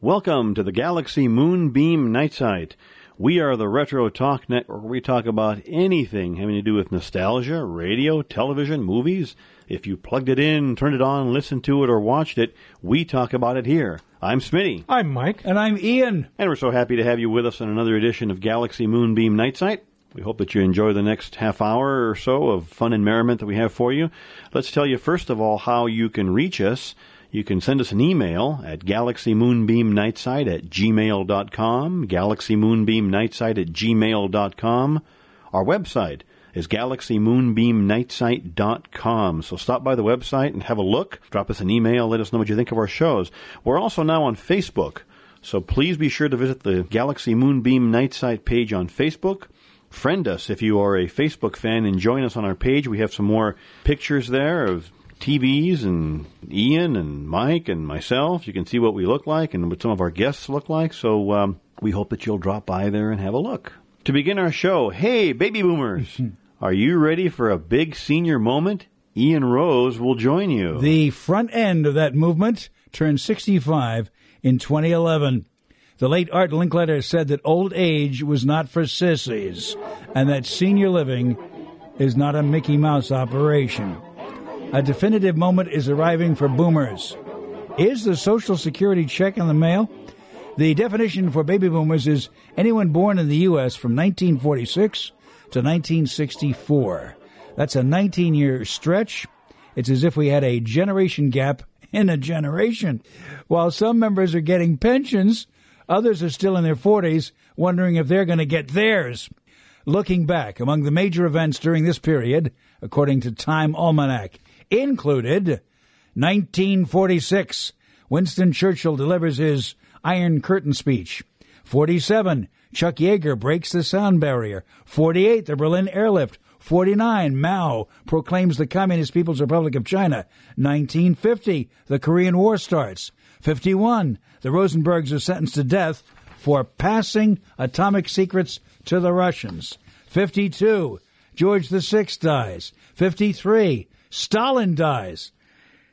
Welcome to the Galaxy Moonbeam Night Site. We are the Retro Talk Network. We talk about anything having to do with nostalgia, radio, television, movies. If you plugged it in, turned it on, listened to it, or watched it, we talk about it here. I'm Smitty. I'm Mike. And I'm Ian. And we're so happy to have you with us on another edition of Galaxy Moonbeam Night Site. We hope that you enjoy the next half hour or so of fun and merriment that we have for you. Let's tell you first of all how you can reach us. You can send us an email at galaxymoonbeamnightside at gmail.com, galaxymoonbeamnightside at gmail.com. Our website is galaxymoonbeamnightsite.com. So stop by the website and have a look. Drop us an email. Let us know what you think of our shows. We're also now on Facebook. So please be sure to visit the Galaxy Moonbeam Night Site page on Facebook. Friend us if you are a Facebook fan and join us on our page. We have some more pictures there of TVs and Ian and Mike and myself. You can see what we look like and what some of our guests look like. So um, we hope that you'll drop by there and have a look. To begin our show, hey, baby boomers, are you ready for a big senior moment? Ian Rose will join you. The front end of that movement turned 65 in 2011. The late Art Linkletter said that old age was not for sissies and that senior living is not a Mickey Mouse operation. A definitive moment is arriving for boomers. Is the Social Security check in the mail? The definition for baby boomers is anyone born in the U.S. from 1946 to 1964. That's a 19 year stretch. It's as if we had a generation gap in a generation. While some members are getting pensions, others are still in their 40s wondering if they're going to get theirs. Looking back, among the major events during this period, according to Time Almanac, included 1946, Winston Churchill delivers his Iron Curtain speech. 47, Chuck Yeager breaks the sound barrier. 48, the Berlin airlift. 49, Mao proclaims the Communist People's Republic of China. 1950, the Korean War starts. 51, the Rosenbergs are sentenced to death for passing atomic secrets to the Russians. 52, George VI dies. 53, Stalin dies.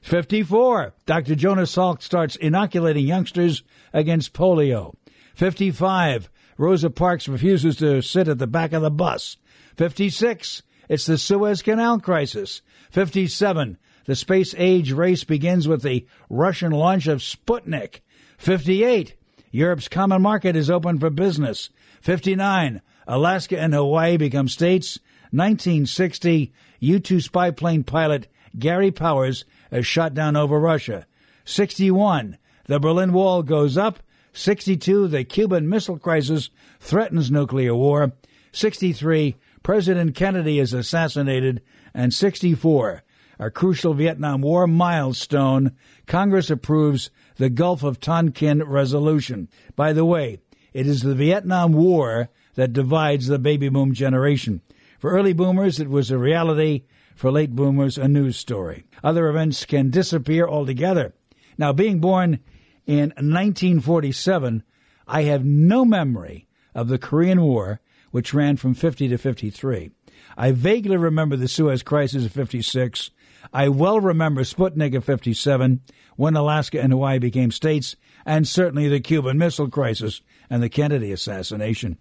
54. Dr. Jonas Salk starts inoculating youngsters against polio. 55. Rosa Parks refuses to sit at the back of the bus. 56. It's the Suez Canal crisis. 57. The space age race begins with the Russian launch of Sputnik. 58. Europe's common market is open for business. 59. Alaska and Hawaii become states. 1960. U 2 spy plane pilot Gary Powers is shot down over Russia. 61. The Berlin Wall goes up. 62. The Cuban Missile Crisis threatens nuclear war. 63. President Kennedy is assassinated. And 64. A crucial Vietnam War milestone. Congress approves the Gulf of Tonkin resolution. By the way, it is the Vietnam War that divides the baby boom generation. For early boomers, it was a reality. For late boomers, a news story. Other events can disappear altogether. Now, being born in 1947, I have no memory of the Korean War, which ran from 50 to 53. I vaguely remember the Suez Crisis of 56. I well remember Sputnik of 57, when Alaska and Hawaii became states, and certainly the Cuban Missile Crisis and the Kennedy assassination.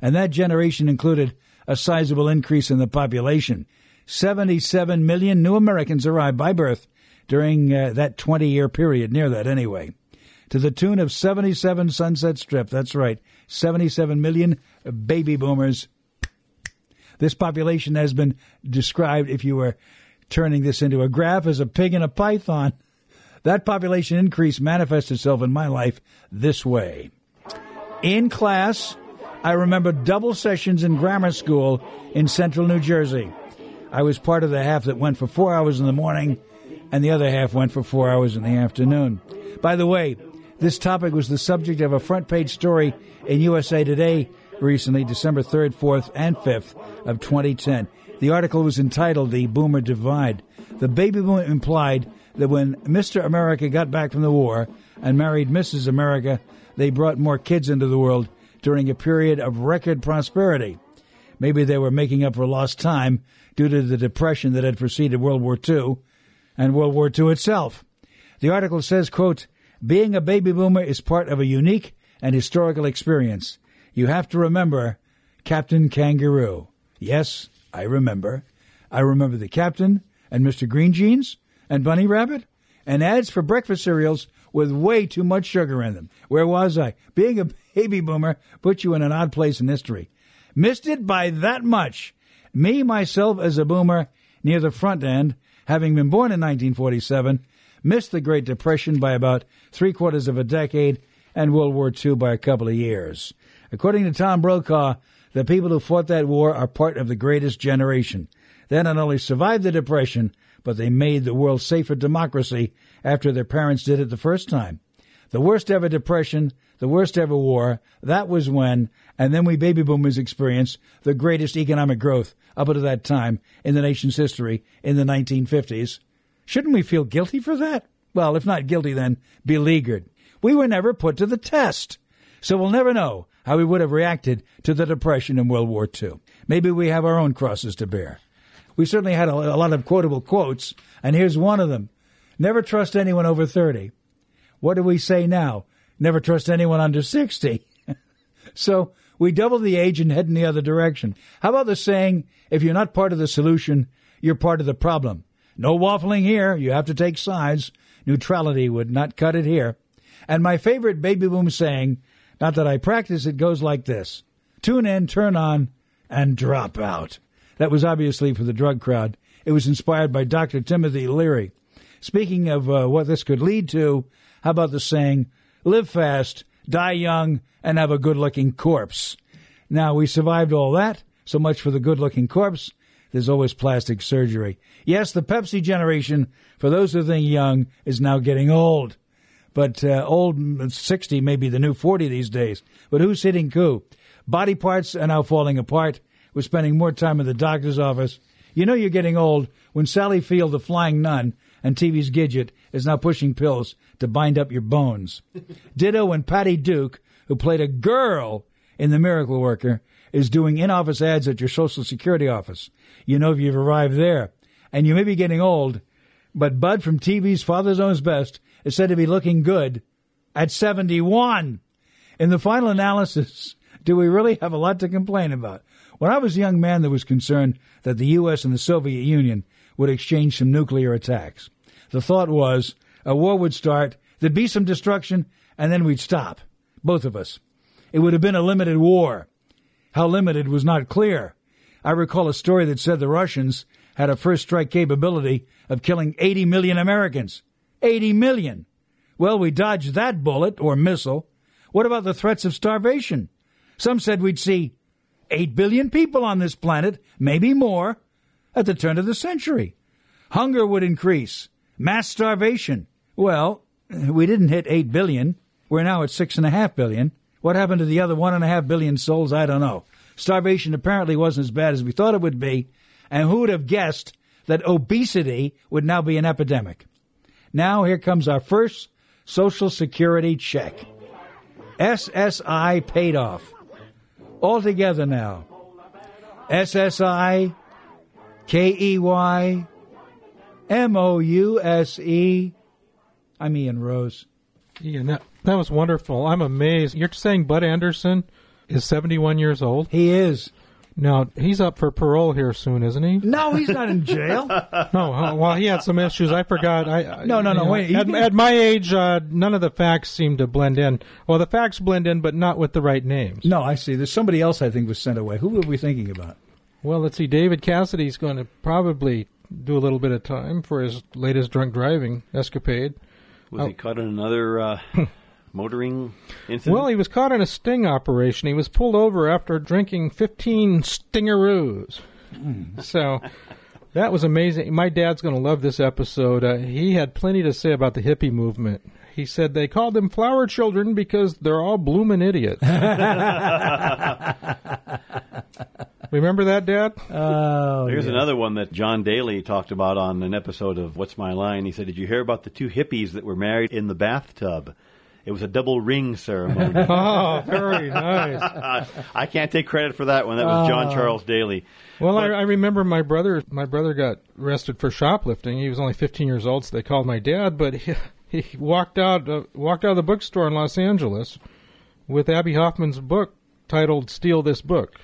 And that generation included a sizable increase in the population. 77 million new Americans arrived by birth during uh, that 20 year period, near that anyway. To the tune of 77 Sunset Strip, that's right, 77 million baby boomers. This population has been described, if you were turning this into a graph, as a pig in a python. That population increase manifests itself in my life this way. In class, I remember double sessions in grammar school in central New Jersey. I was part of the half that went for four hours in the morning, and the other half went for four hours in the afternoon. By the way, this topic was the subject of a front page story in USA Today recently, December 3rd, 4th, and 5th of 2010. The article was entitled The Boomer Divide. The baby boom implied that when Mr. America got back from the war and married Mrs. America, they brought more kids into the world during a period of record prosperity. Maybe they were making up for lost time due to the depression that had preceded World War II and World War II itself. The article says, quote, being a baby boomer is part of a unique and historical experience. You have to remember Captain Kangaroo. Yes, I remember. I remember the captain and Mr. Green Jeans and Bunny Rabbit and ads for breakfast cereals with way too much sugar in them. Where was I? Being a baby boomer put you in an odd place in history. Missed it by that much. Me, myself, as a boomer, near the front end, having been born in 1947, missed the Great Depression by about three quarters of a decade and World War II by a couple of years. According to Tom Brokaw, the people who fought that war are part of the greatest generation. They not only survived the Depression, but they made the world safer democracy after their parents did it the first time. The worst ever depression, the worst ever war, that was when, and then we baby boomers experienced the greatest economic growth up until that time in the nation's history in the 1950s. Shouldn't we feel guilty for that? Well, if not guilty, then beleaguered. We were never put to the test. So we'll never know how we would have reacted to the Depression in World War II. Maybe we have our own crosses to bear. We certainly had a, a lot of quotable quotes, and here's one of them. Never trust anyone over 30. What do we say now? Never trust anyone under 60. so we double the age and head in the other direction. How about the saying, if you're not part of the solution, you're part of the problem? No waffling here. You have to take sides. Neutrality would not cut it here. And my favorite baby boom saying, not that I practice it, goes like this. Tune in, turn on, and drop out. That was obviously for the drug crowd. It was inspired by Dr. Timothy Leary. Speaking of uh, what this could lead to, how about the saying, live fast, die young, and have a good looking corpse? Now, we survived all that. So much for the good looking corpse. There's always plastic surgery. Yes, the Pepsi generation, for those who think young, is now getting old. But uh, old 60 may be the new 40 these days. But who's hitting coup? Body parts are now falling apart. We're spending more time in the doctor's office. You know you're getting old when Sally Field, the flying nun, and TV's Gidget is now pushing pills to bind up your bones. Ditto when Patty Duke, who played a girl in The Miracle Worker, is doing in-office ads at your Social Security office. You know if you've arrived there. And you may be getting old, but Bud from TV's Father Knows Best is said to be looking good at 71. In the final analysis, do we really have a lot to complain about? When I was a young man, there was concern that the U.S. and the Soviet Union would exchange some nuclear attacks. The thought was a war would start, there'd be some destruction, and then we'd stop. Both of us. It would have been a limited war. How limited was not clear. I recall a story that said the Russians had a first strike capability of killing 80 million Americans. 80 million. Well, we dodged that bullet or missile. What about the threats of starvation? Some said we'd see 8 billion people on this planet, maybe more, at the turn of the century. Hunger would increase. Mass starvation. Well, we didn't hit 8 billion. We're now at 6.5 billion. What happened to the other 1.5 billion souls? I don't know. Starvation apparently wasn't as bad as we thought it would be. And who would have guessed that obesity would now be an epidemic? Now here comes our first Social Security check. SSI paid off. All together now. SSI, KEY, M-O-U-S-E. I'm Ian Rose. Ian, that, that was wonderful. I'm amazed. You're saying Bud Anderson is 71 years old? He is. Now, he's up for parole here soon, isn't he? No, he's not in jail. no, uh, well, he had some issues. I forgot. I, no, no, no. know, wait. At, at, my age, uh, none of the facts seem to blend in. Well, the facts blend in, but not with the right names. No, I see. There's somebody else I think was sent away. Who were we thinking about? Well, let's see. David Cassidy's going to probably do a little bit of time for his latest drunk driving escapade. Was oh. he caught in another uh, motoring incident? Well, he was caught in a sting operation. He was pulled over after drinking 15 stingaroos. Mm. So that was amazing. My dad's going to love this episode. Uh, he had plenty to say about the hippie movement. He said they called them flower children because they're all bloomin' idiots. Remember that, Dad? Oh, Here's yeah. another one that John Daly talked about on an episode of What's My Line. He said, Did you hear about the two hippies that were married in the bathtub? It was a double ring ceremony. Oh, very nice. I can't take credit for that one. That was John Charles Daly. Well, I, I remember my brother. My brother got arrested for shoplifting. He was only 15 years old, so they called my dad. But he, he walked out uh, walked out of the bookstore in Los Angeles with Abbie Hoffman's book titled "Steal This Book."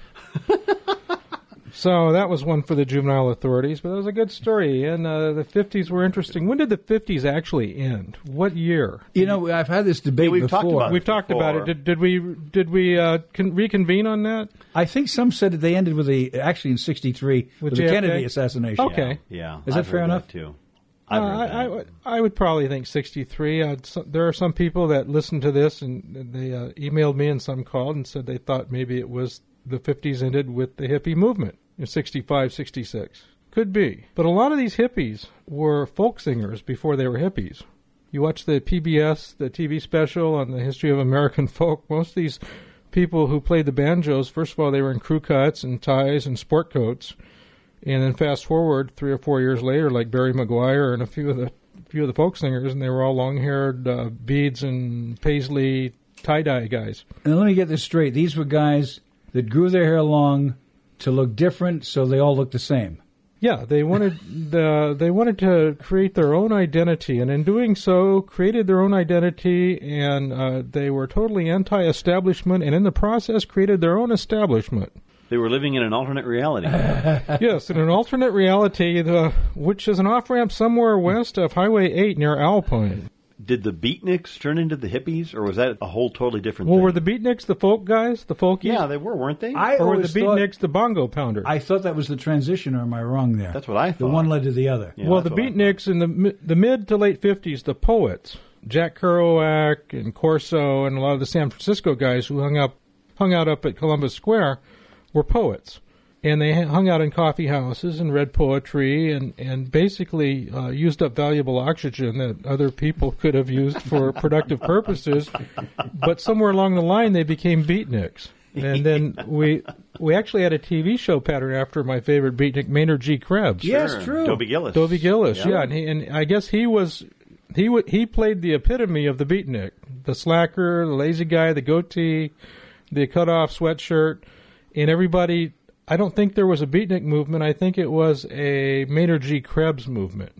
so that was one for the juvenile authorities. But that was a good story. And uh, the 50s were interesting. When did the 50s actually end? What year? You know, I've had this debate Yeah, we've before. talked about it. We've talked about it. Did, did we did we uh, con- reconvene on that? I think some said that they ended with the actually in '63 with, With the Kennedy assassination. Okay. Yeah. Is that I've fair heard enough? That too. Uh, I've heard I, that. I, would- I would probably think 63. Uh, so, there are some people that listened to this and they uh, emailed me and some called and said they thought maybe it was the 50s ended with the hippie movement in 65, 66. Could be. But a lot of these hippies were folk singers before they were hippies. You watch the PBS, the TV special on the history of American folk, most of these people who played the banjos, first of all, they were in crew cuts and ties and sport coats. And then fast forward three or four years later, like Barry McGuire and a few of the few of the folk singers, and they were all long-haired uh, beads and paisley tie-dye guys. And let me get this straight: these were guys that grew their hair long to look different, so they all look the same. Yeah, they wanted the they wanted to create their own identity, and in doing so, created their own identity, and uh, they were totally anti-establishment, and in the process, created their own establishment. They were living in an alternate reality. yes, in an alternate reality, the, which is an off ramp somewhere west of Highway 8 near Alpine. Did the beatniks turn into the hippies, or was that a whole totally different thing? Well, thing? were the beatniks the folk guys, the folkies? yeah, they were, weren't they? I or were the always thought, beatniks the bongo pounders? I thought that was the transition, or am I wrong there? That's what I thought. The one led to the other. Yeah, well, the that's what I beatniks in the the mid to late fifties, the poets, Jack Kerouac and Corso, and a lot of the San Francisco guys who hung up hung out up at Columbus Square, were poets, and they hung out in coffee houses and read poetry and and basically uh, used up valuable oxygen that other people could have used for productive purposes. But somewhere along the line, they became beatniks. And then we we actually had a TV show pattern after my favorite beatnik, Maynard G. Krebs. Yes, Sure. true. Dobie Gillis. Dobie Gillis, Yeah. yeah, and, he, and I guess he was he w- he played the epitome of the beatnik, the slacker, the lazy guy, the goatee, the cut off sweatshirt, and everybody. I don't think there was a beatnik movement. I think it was a Maynard G. Krebs movement,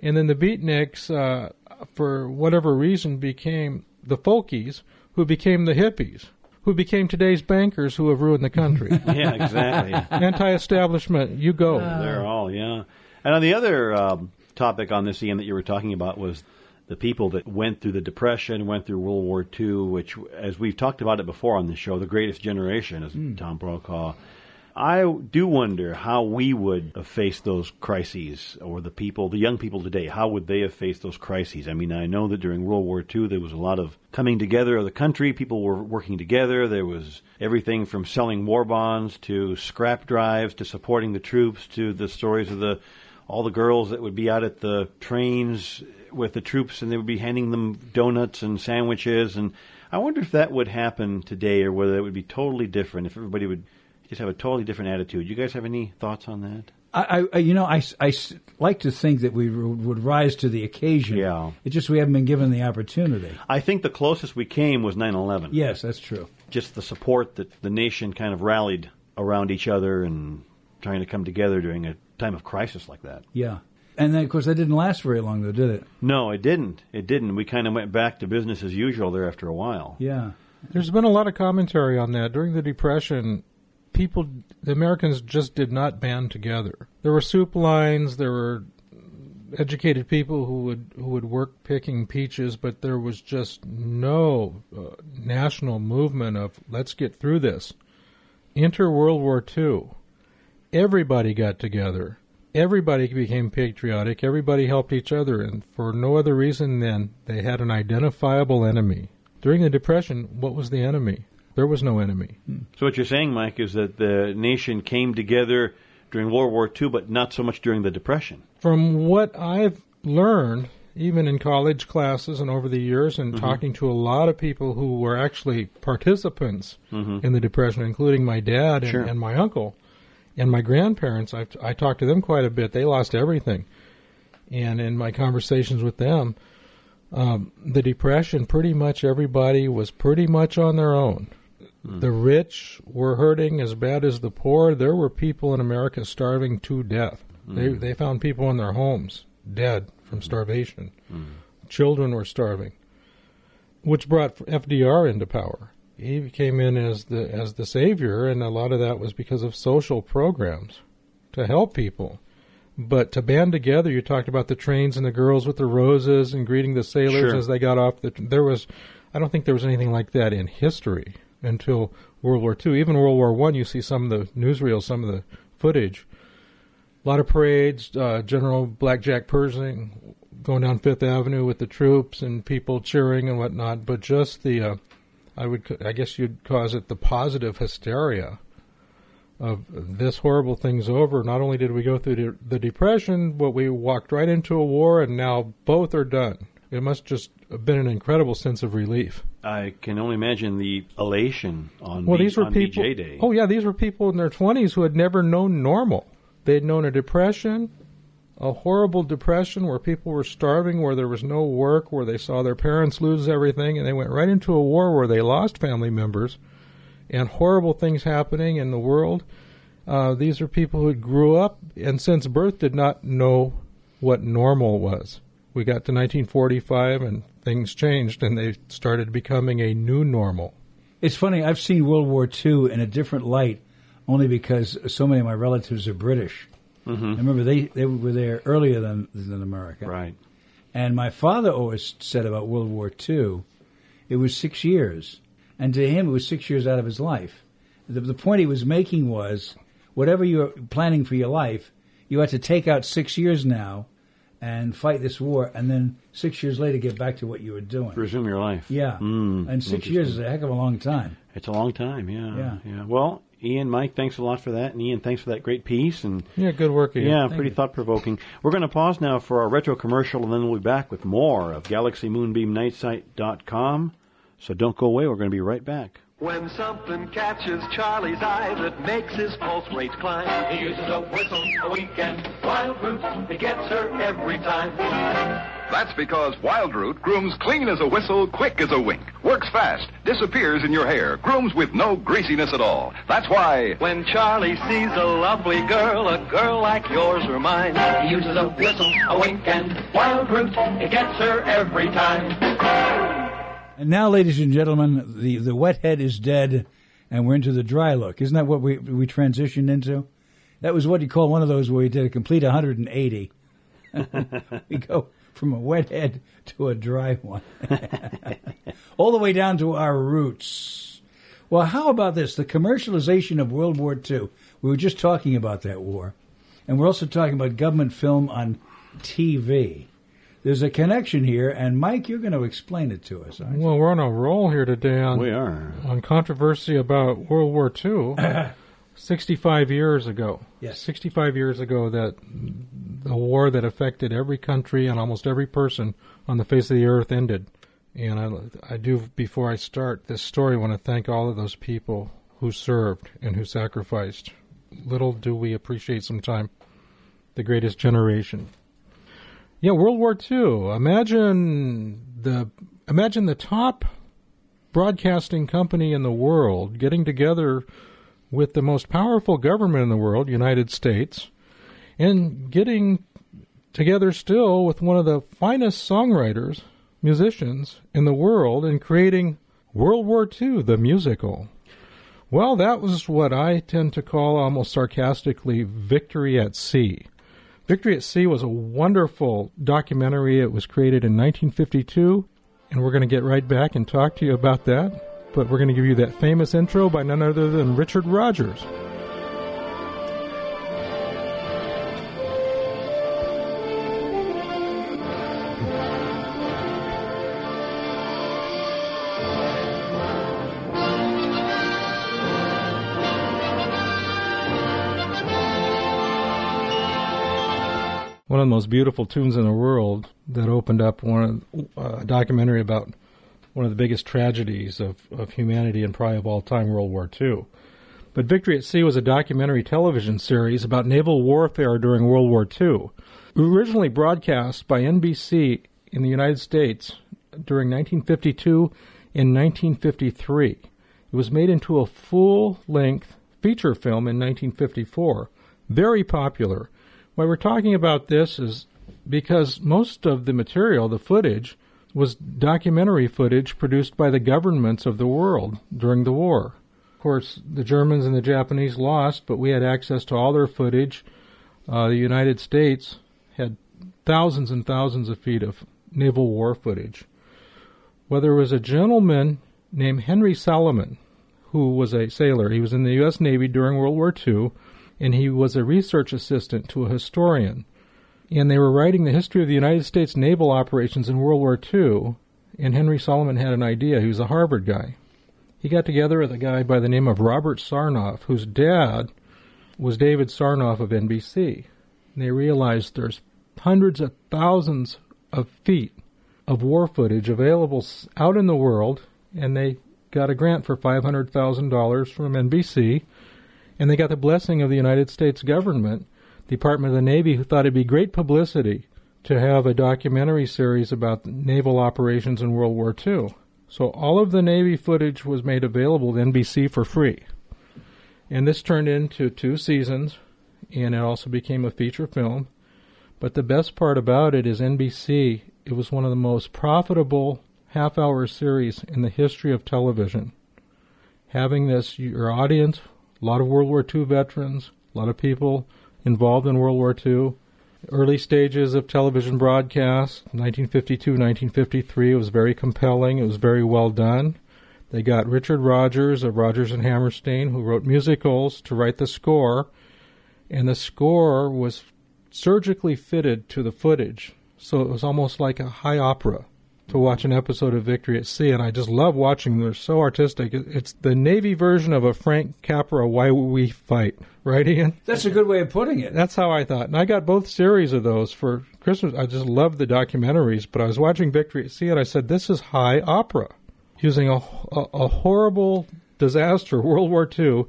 and then the beatniks, uh, for whatever reason, became the folkies, who became the hippies, who became today's bankers, who have ruined the country. yeah, exactly. Anti-establishment, you go. They're all, yeah. And on the other um, topic on this, Ian, that you were talking about was the people that went through the Depression, went through World War II, which, as we've talked about it before on the show, the greatest generation, as Tom Brokaw. I do wonder how we would have faced those crises, or the people, the young people today, how would they have faced those crises? I mean, I know that during World War II there was a lot of coming together of the country. People were working together. There was everything from selling war bonds to scrap drives to supporting the troops to the stories of the all the girls that would be out at the trains with the troops and they would be handing them donuts and sandwiches and I wonder if that would happen today or whether it would be totally different if everybody would just have a totally different attitude. You guys have any thoughts on that? I, I, you know, I, I s- like to think that we would would rise to the occasion. Yeah. It's just we haven't been given the opportunity. I think the closest we came was 9/11. Yes, that's true. Just the support that the nation kind of rallied around each other and trying to come together during a time of crisis like that. Yeah. And then, of course, that didn't last very long, though, did it? No, it didn't. It didn't. We kind of went back to business as usual there after a while. Yeah. There's been a lot of commentary on that. During the Depression, people, the Americans just did not band together. There were soup lines, there were educated people who would who would work picking peaches, but there was just no uh, national movement of let's get through this. Enter World War II. Everybody got together. Everybody became patriotic. Everybody helped each other, and for no other reason than they had an identifiable enemy. During the Depression, what was the enemy? There was no enemy. So what you're saying, Mike, is that the nation came together during World War II, but not so much during the Depression. From what I've learned, even in college classes and over the years, and talking to a lot of people who were actually participants in the Depression, including my dad and, Sure. and my uncle and my grandparents, I've, I talked to them quite a bit. They lost everything. And in my conversations with them, Um, the Depression, pretty much everybody was pretty much on their own. Mm. The rich were hurting as bad as the poor. There were people in America starving to death. Mm. They they found people in their homes dead from starvation. Mm. Children were starving, which brought FDR into power. He came in as the as the savior, and a lot of that was because of social programs to help people. But to band together, you talked about the trains and the girls with the roses and greeting the sailors Sure. as they got off the. There was, I don't think there was anything like that in history until World War II. Even World War One, you see some of the newsreels, some of the footage. A lot of parades. Uh, General Blackjack Pershing going down Fifth Avenue with the troops and people cheering and whatnot. But just the, uh, I would, I guess you'd cause it the positive hysteria of this horrible thing's over. Not only did we go through the depression, but we walked right into a war, and now both are done. It must just have been an incredible sense of relief. I can only imagine the elation on, Well, B- these were people. VJ Day. Oh yeah, these were people in their twenties who had never known normal. They had known a depression, a horrible depression where people were starving, where there was no work, where they saw their parents lose everything, and they went right into a war where they lost family members, and horrible things happening in the world. Uh, these are people who grew up and since birth did not know what normal was. We got to 1945 and things changed, and they started becoming a new normal. It's funny. I've seen World War II in a different light, only because so many of my relatives are British. Mm-hmm. I remember they, they were there earlier than than America. Right. And my father always said about World War II, it was six years, and to him it was six years out of his life. The, the point he was making was, whatever you're planning for your life, you have to take out six years now, and fight this war, and then six years later get back to what you were doing. Resume your life. Yeah, Mm, and six years is a heck of a long time. It's a long time, yeah. Yeah. Well, Ian, Mike, thanks a lot for that. And Ian, thanks for that great piece. And Yeah, good work. Ian. yeah, Thank pretty thought provoking. We're going to pause now for our retro commercial, and then we'll be back with more of GalaxyMoonbeamNightSite.com. So don't go away. We're going to be right back. When something catches Charlie's eye that makes his pulse rates climb, he uses a whistle, a weekend, Wildroot, he gets her every time. That's because Wildroot grooms clean as a whistle, quick as a wink, works fast, disappears in your hair, grooms with no greasiness at all. That's why When Charlie sees a lovely girl, a girl like yours or mine, he uses a whistle, a wink, and Wildroot, he gets her every time. And now, ladies and gentlemen, the, the wet head is dead, and we're into the dry look. Isn't that what we we transitioned into? That was what you call one of those where we did a complete 180. we go from a wet head to a dry one, all the way down to our roots. Well, how about this? The commercialization of World War II. We were just talking about that war, and we're also talking about government film on TV. There's a connection here, and Mike, you're going to explain it to us, aren't you? Well, we're on a roll here today on We are. on controversy about World War II. 65 years ago. Yes. 65 years ago that the war that affected every country and almost every person on the face of the earth ended. And I, I do, before I start this story, want to thank all of those people who served and who sacrificed. Little do we appreciate sometime the greatest generation. Yeah, World War II. Imagine the imagine the top broadcasting company in the world getting together with the most powerful government in the world, United States, and getting together still with one of the finest songwriters, musicians in the world, and creating World War II, the musical. Well, that was what I tend to call almost sarcastically victory at sea. Victory at Sea was a wonderful documentary. It was created in 1952, and we're going to get right back and talk to you about that. But we're going to give you that famous intro by none other than Richard Rodgers. One of the most beautiful tunes in the world that opened up one uh, a documentary about one of the biggest tragedies of, of humanity and probably of all time, World War II. But Victory at Sea was a documentary television series about naval warfare during World War II. Originally broadcast by NBC in the United States during 1952 and 1953. It was made into a full length feature film in 1954. Very popular. Why we're talking about this is because most of the material, the footage, was documentary footage produced by the governments of the world during the war. Of course, the Germans and the Japanese lost, but we had access to all their footage. Uh, the United States had thousands and thousands of feet of naval war footage. Well, there was a gentleman named Henry Salomon who was a sailor. He was in the U.S. Navy during World War II, and he was a research assistant to a historian and they were writing the history of the United States naval operations in World War II, and Henry Salomon had an idea. He was a Harvard guy. He got together with a guy by the name of Robert Sarnoff, whose dad was David Sarnoff of NBC. And they realized there's hundreds of thousands of feet of war footage available out in the world, and they got a grant for $500,000 from NBC, and they got the blessing of the United States government Department of the Navy who thought it'd be great publicity to have a documentary series about naval operations in World War II. So all of the Navy footage was made available to NBC for free. And this turned into two seasons, and it also became a feature film. But the best part about it is NBC, it was one of the most profitable half hour series in the history of television. Having this, your audience, a lot of World War II veterans, a lot of people involved in World War II. Early stages of television broadcast, 1952, 1953, it was very compelling. It was very well done. They got Richard Rodgers of Rodgers and Hammerstein, who wrote musicals, to write the score, and the score was surgically fitted to the footage, so it was almost like a high opera to watch an episode of Victory at Sea, and I just love watching them. They're so artistic. It's the Navy version of a Frank Capra Why We Fight, right, Ian? That's a good way of putting it. That's how I thought. And I got both series of those for Christmas. I just love the documentaries, but I was watching Victory at Sea, and I said, this is high opera. Using a, a, a horrible disaster, World War II,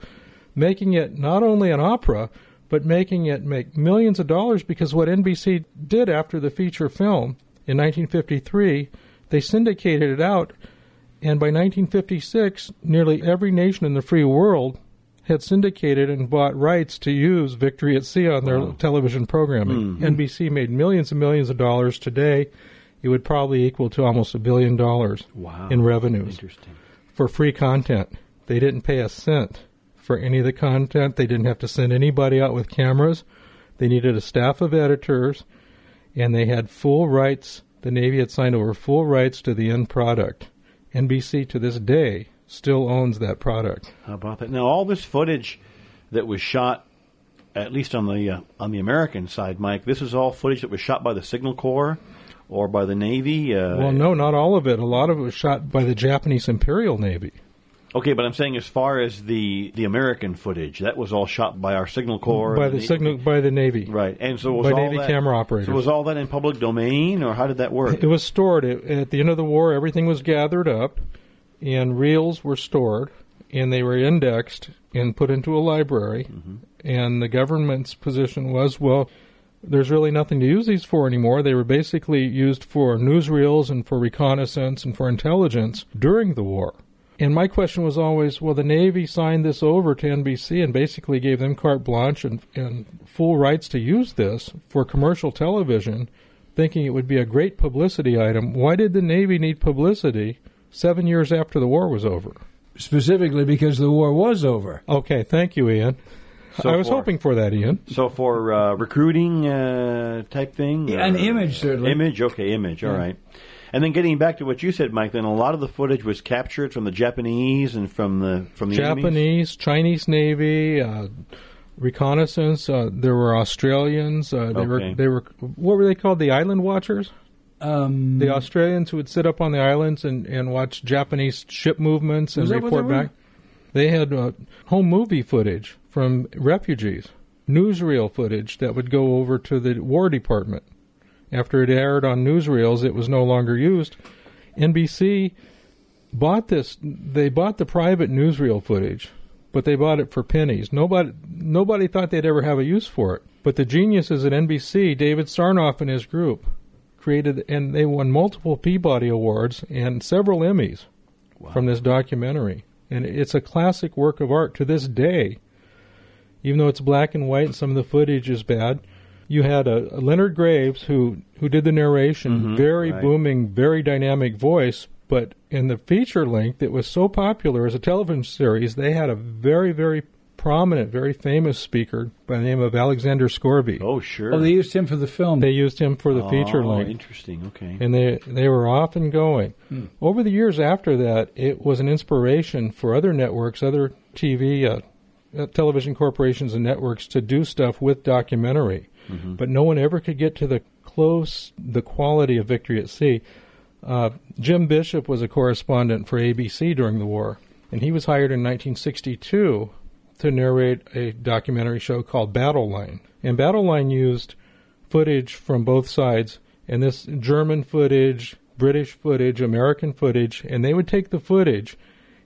making it not only an opera, but making it make millions of dollars because what NBC did after the feature film in 1953 they syndicated it out, and by 1956, nearly every nation in the free world had syndicated and bought rights to use Victory at Sea on their wow. television programming. Mm-hmm. NBC made millions and millions of dollars. Today, it would probably equal to almost a billion dollars wow. in revenues for free content. They didn't pay a cent for any of the content. They didn't have to send anybody out with cameras. They needed a staff of editors, and they had full rights the Navy had signed over full rights to the end product. NBC to this day still owns that product. How about that? Now, all this footage that was shot, at least on the uh, on the American side, Mike, this is all footage that was shot by the Signal Corps or by the Navy. Uh, well, no, not all of it. A lot of it was shot by the Japanese Imperial Navy. Okay, but I'm saying as far as the the American footage, that was all shot by our Signal Corps, by the, the signal by the Navy, right? And so was by Navy that, camera operators. So was all that in public domain, or how did that work? It was stored at the end of the war. Everything was gathered up, and reels were stored, and they were indexed and put into a library. Mm-hmm. And the government's position was, well, there's really nothing to use these for anymore. They were basically used for newsreels and for reconnaissance and for intelligence during the war. And my question was always, well, the Navy signed this over to NBC and basically gave them carte blanche and, and full rights to use this for commercial television, thinking it would be a great publicity item. Why did the Navy need publicity seven years after the war was over? Specifically because the war was over. Okay, thank you, Ian. So I was for, hoping for that, Ian. So for uh, recruiting uh, type thing, yeah, an image certainly. Image, okay, image. All yeah. right. And then getting back to what you said, Mike, then a lot of the footage was captured from the Japanese and from the from the Japanese, enemies? Chinese Navy, uh, reconnaissance. Uh, there were Australians. Uh, they okay. were they were what were they called? The island watchers. Um, the Australians who would sit up on the islands and, and watch Japanese ship movements and report they back. They had uh, home movie footage from refugees, newsreel footage that would go over to the War Department. After it aired on newsreels, it was no longer used. NBC bought this. They bought the private newsreel footage, but they bought it for pennies. Nobody, nobody thought they'd ever have a use for it. But the geniuses at NBC, David Sarnoff and his group, created, and they won multiple Peabody Awards and several Emmys from this documentary. And it's a classic work of art to this day. Even though it's black and white and some of the footage is bad, you had a, a Leonard Graves who who did the narration, very right. booming, very dynamic voice. But in the feature length, it was so popular as a television series. They had a very very prominent, very famous speaker by the name of Alexander Scourby. Oh, sure. Oh, they used him for the film. They used him for the feature oh, length interesting. Okay. and they they were off and going. Over the years after that, it was an inspiration for other networks, other TV, uh, uh, television corporations, and networks to do stuff with documentary. But no one ever could get to the close the quality of Victory at Sea. Uh, Jim Bishop was a correspondent for ABC during the war, and he was hired in 1962 to narrate a documentary show called Battle Line. And Battle Line used footage from both sides, and this German footage, British footage, American footage, and they would take the footage,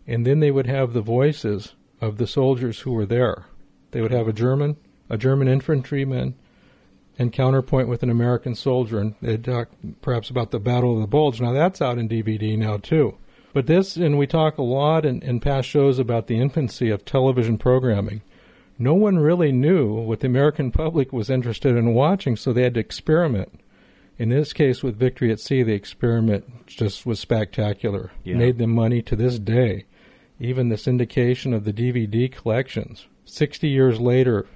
and then they would have the voices of the soldiers who were there. They would have a German, a German infantryman, and counterpoint with an American soldier, and they'd talk perhaps about the Battle of the Bulge. Now that's out in DVD now too. But this, and we talk a lot in, in past shows about the infancy of television programming. No one really knew what the American public was interested in watching, so they had to experiment. In this case, with Victory at Sea, the experiment just was spectacular. Yeah. Made them money to this day. Even the syndication of the DVD collections. 60 years later,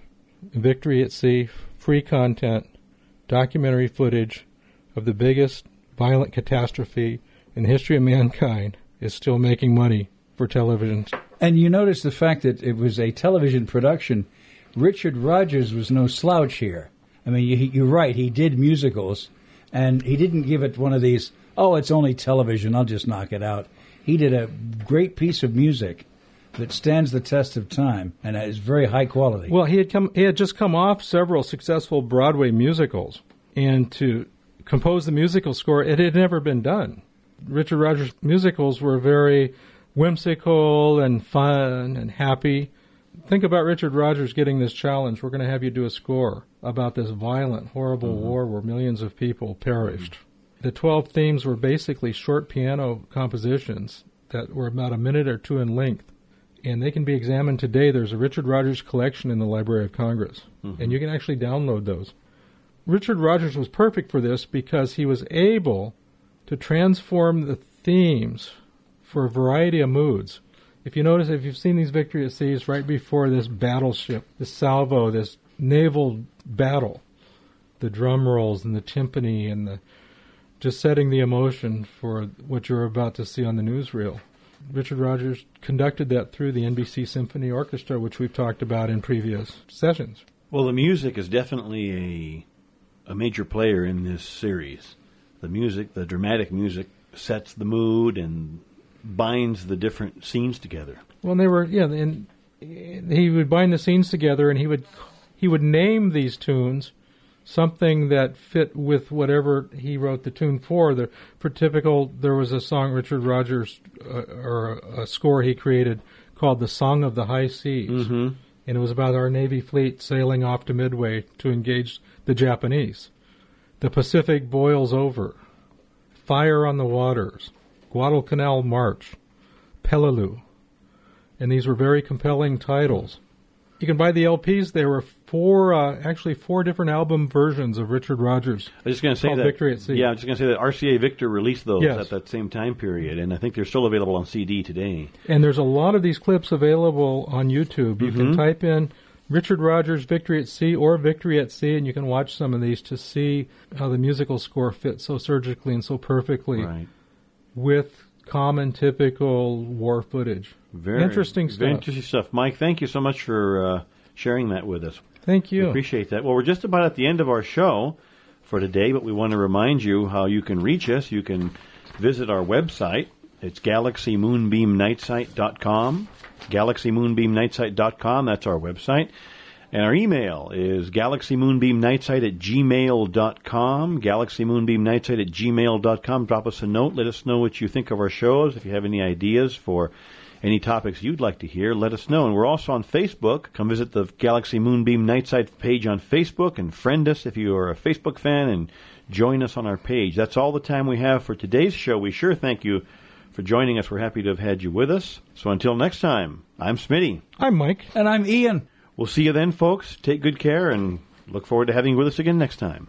Victory at Sea, free content, documentary footage of the biggest violent catastrophe in the history of mankind is still making money for television. And you notice the fact that it was a television production. Richard Rodgers was no slouch here. I mean, you, you're right. He did musicals, and he didn't give it one of these. Oh, it's only television. I'll just knock it out. He did a great piece of music that stands the test of time and is very high quality. Well, he had come. He had just come off several successful Broadway musicals, and to compose the musical score, it had never been done. Richard Rodgers musicals were very whimsical and fun and happy. Think about Richard Rodgers getting this challenge. We're going to have you do a score about this violent, horrible mm-hmm. war where millions of people perished. Mm-hmm. The 12 themes were basically short piano compositions that were about a minute or two in length and they can be examined today. There's a Richard Rodgers collection in the Library of Congress, mm-hmm. and you can actually download those. Richard Rodgers was perfect for this because he was able to transform the themes for a variety of moods. If you notice, if you've seen these Victory at Seas right before this battleship, this salvo, this naval battle, the drum rolls and the timpani and the just setting the emotion for what you're about to see on the newsreel. Richard Rodgers conducted that through the NBC Symphony Orchestra, which we've talked about in previous sessions. Well, the music is definitely a a major player in this series. The music, the dramatic music, sets the mood and binds the different scenes together. Well, they were yeah, and he would bind the scenes together, and he would he would name these tunes something that fit with whatever he wrote the tune for. The for typical, there was a song Richard Rodgers uh, or a score he created called "The Song of the High Seas," Mm-hmm. and it was about our Navy fleet sailing off to Midway to engage the Japanese. The Pacific boils over. Fire on the waters. Guadalcanal March. Peleliu. And these were very compelling titles. You can buy the LPs. There were four, uh, actually four different album versions of Richard Rodgers. I was just going to say that. Victory at Sea. Yeah, I was just going to say that RCA Victor released those Yes. at that same time period, and I think they're still available on CD today. And there's a lot of these clips available on YouTube. You can type in Richard Rodgers Victory at Sea or Victory at Sea, and you can watch some of these to see how the musical score fits so surgically and so perfectly Right. with common, typical war footage. Very Interesting stuff. Very interesting stuff. Mike, thank you so much for uh, sharing that with us. Thank We you. appreciate that. Well, we're just about at the end of our show for today, but we want to remind you how you can reach us. You can visit our website. It's galaxymoonbeamnightsite.com. Galaxymoonbeamnightsite.com. That's our website. And our email is galaxymoonbeamnightsite at gmail.com. Galaxymoonbeamnightsite at gmail.com. Drop us a note. Let us know what you think of our shows. If you have any ideas for any topics you'd like to hear, let us know. And we're also on Facebook. Come visit the Galaxy Moonbeam Nightside page on Facebook and friend us if you are a Facebook fan and join us on our page. That's all the time we have for today's show. We sure thank you for joining us. We're happy to have had you with us. So until next time, I'm Smitty. I'm Mike. And I'm Ian. We'll see you then, folks. Take good care and look forward to having you with us again next time.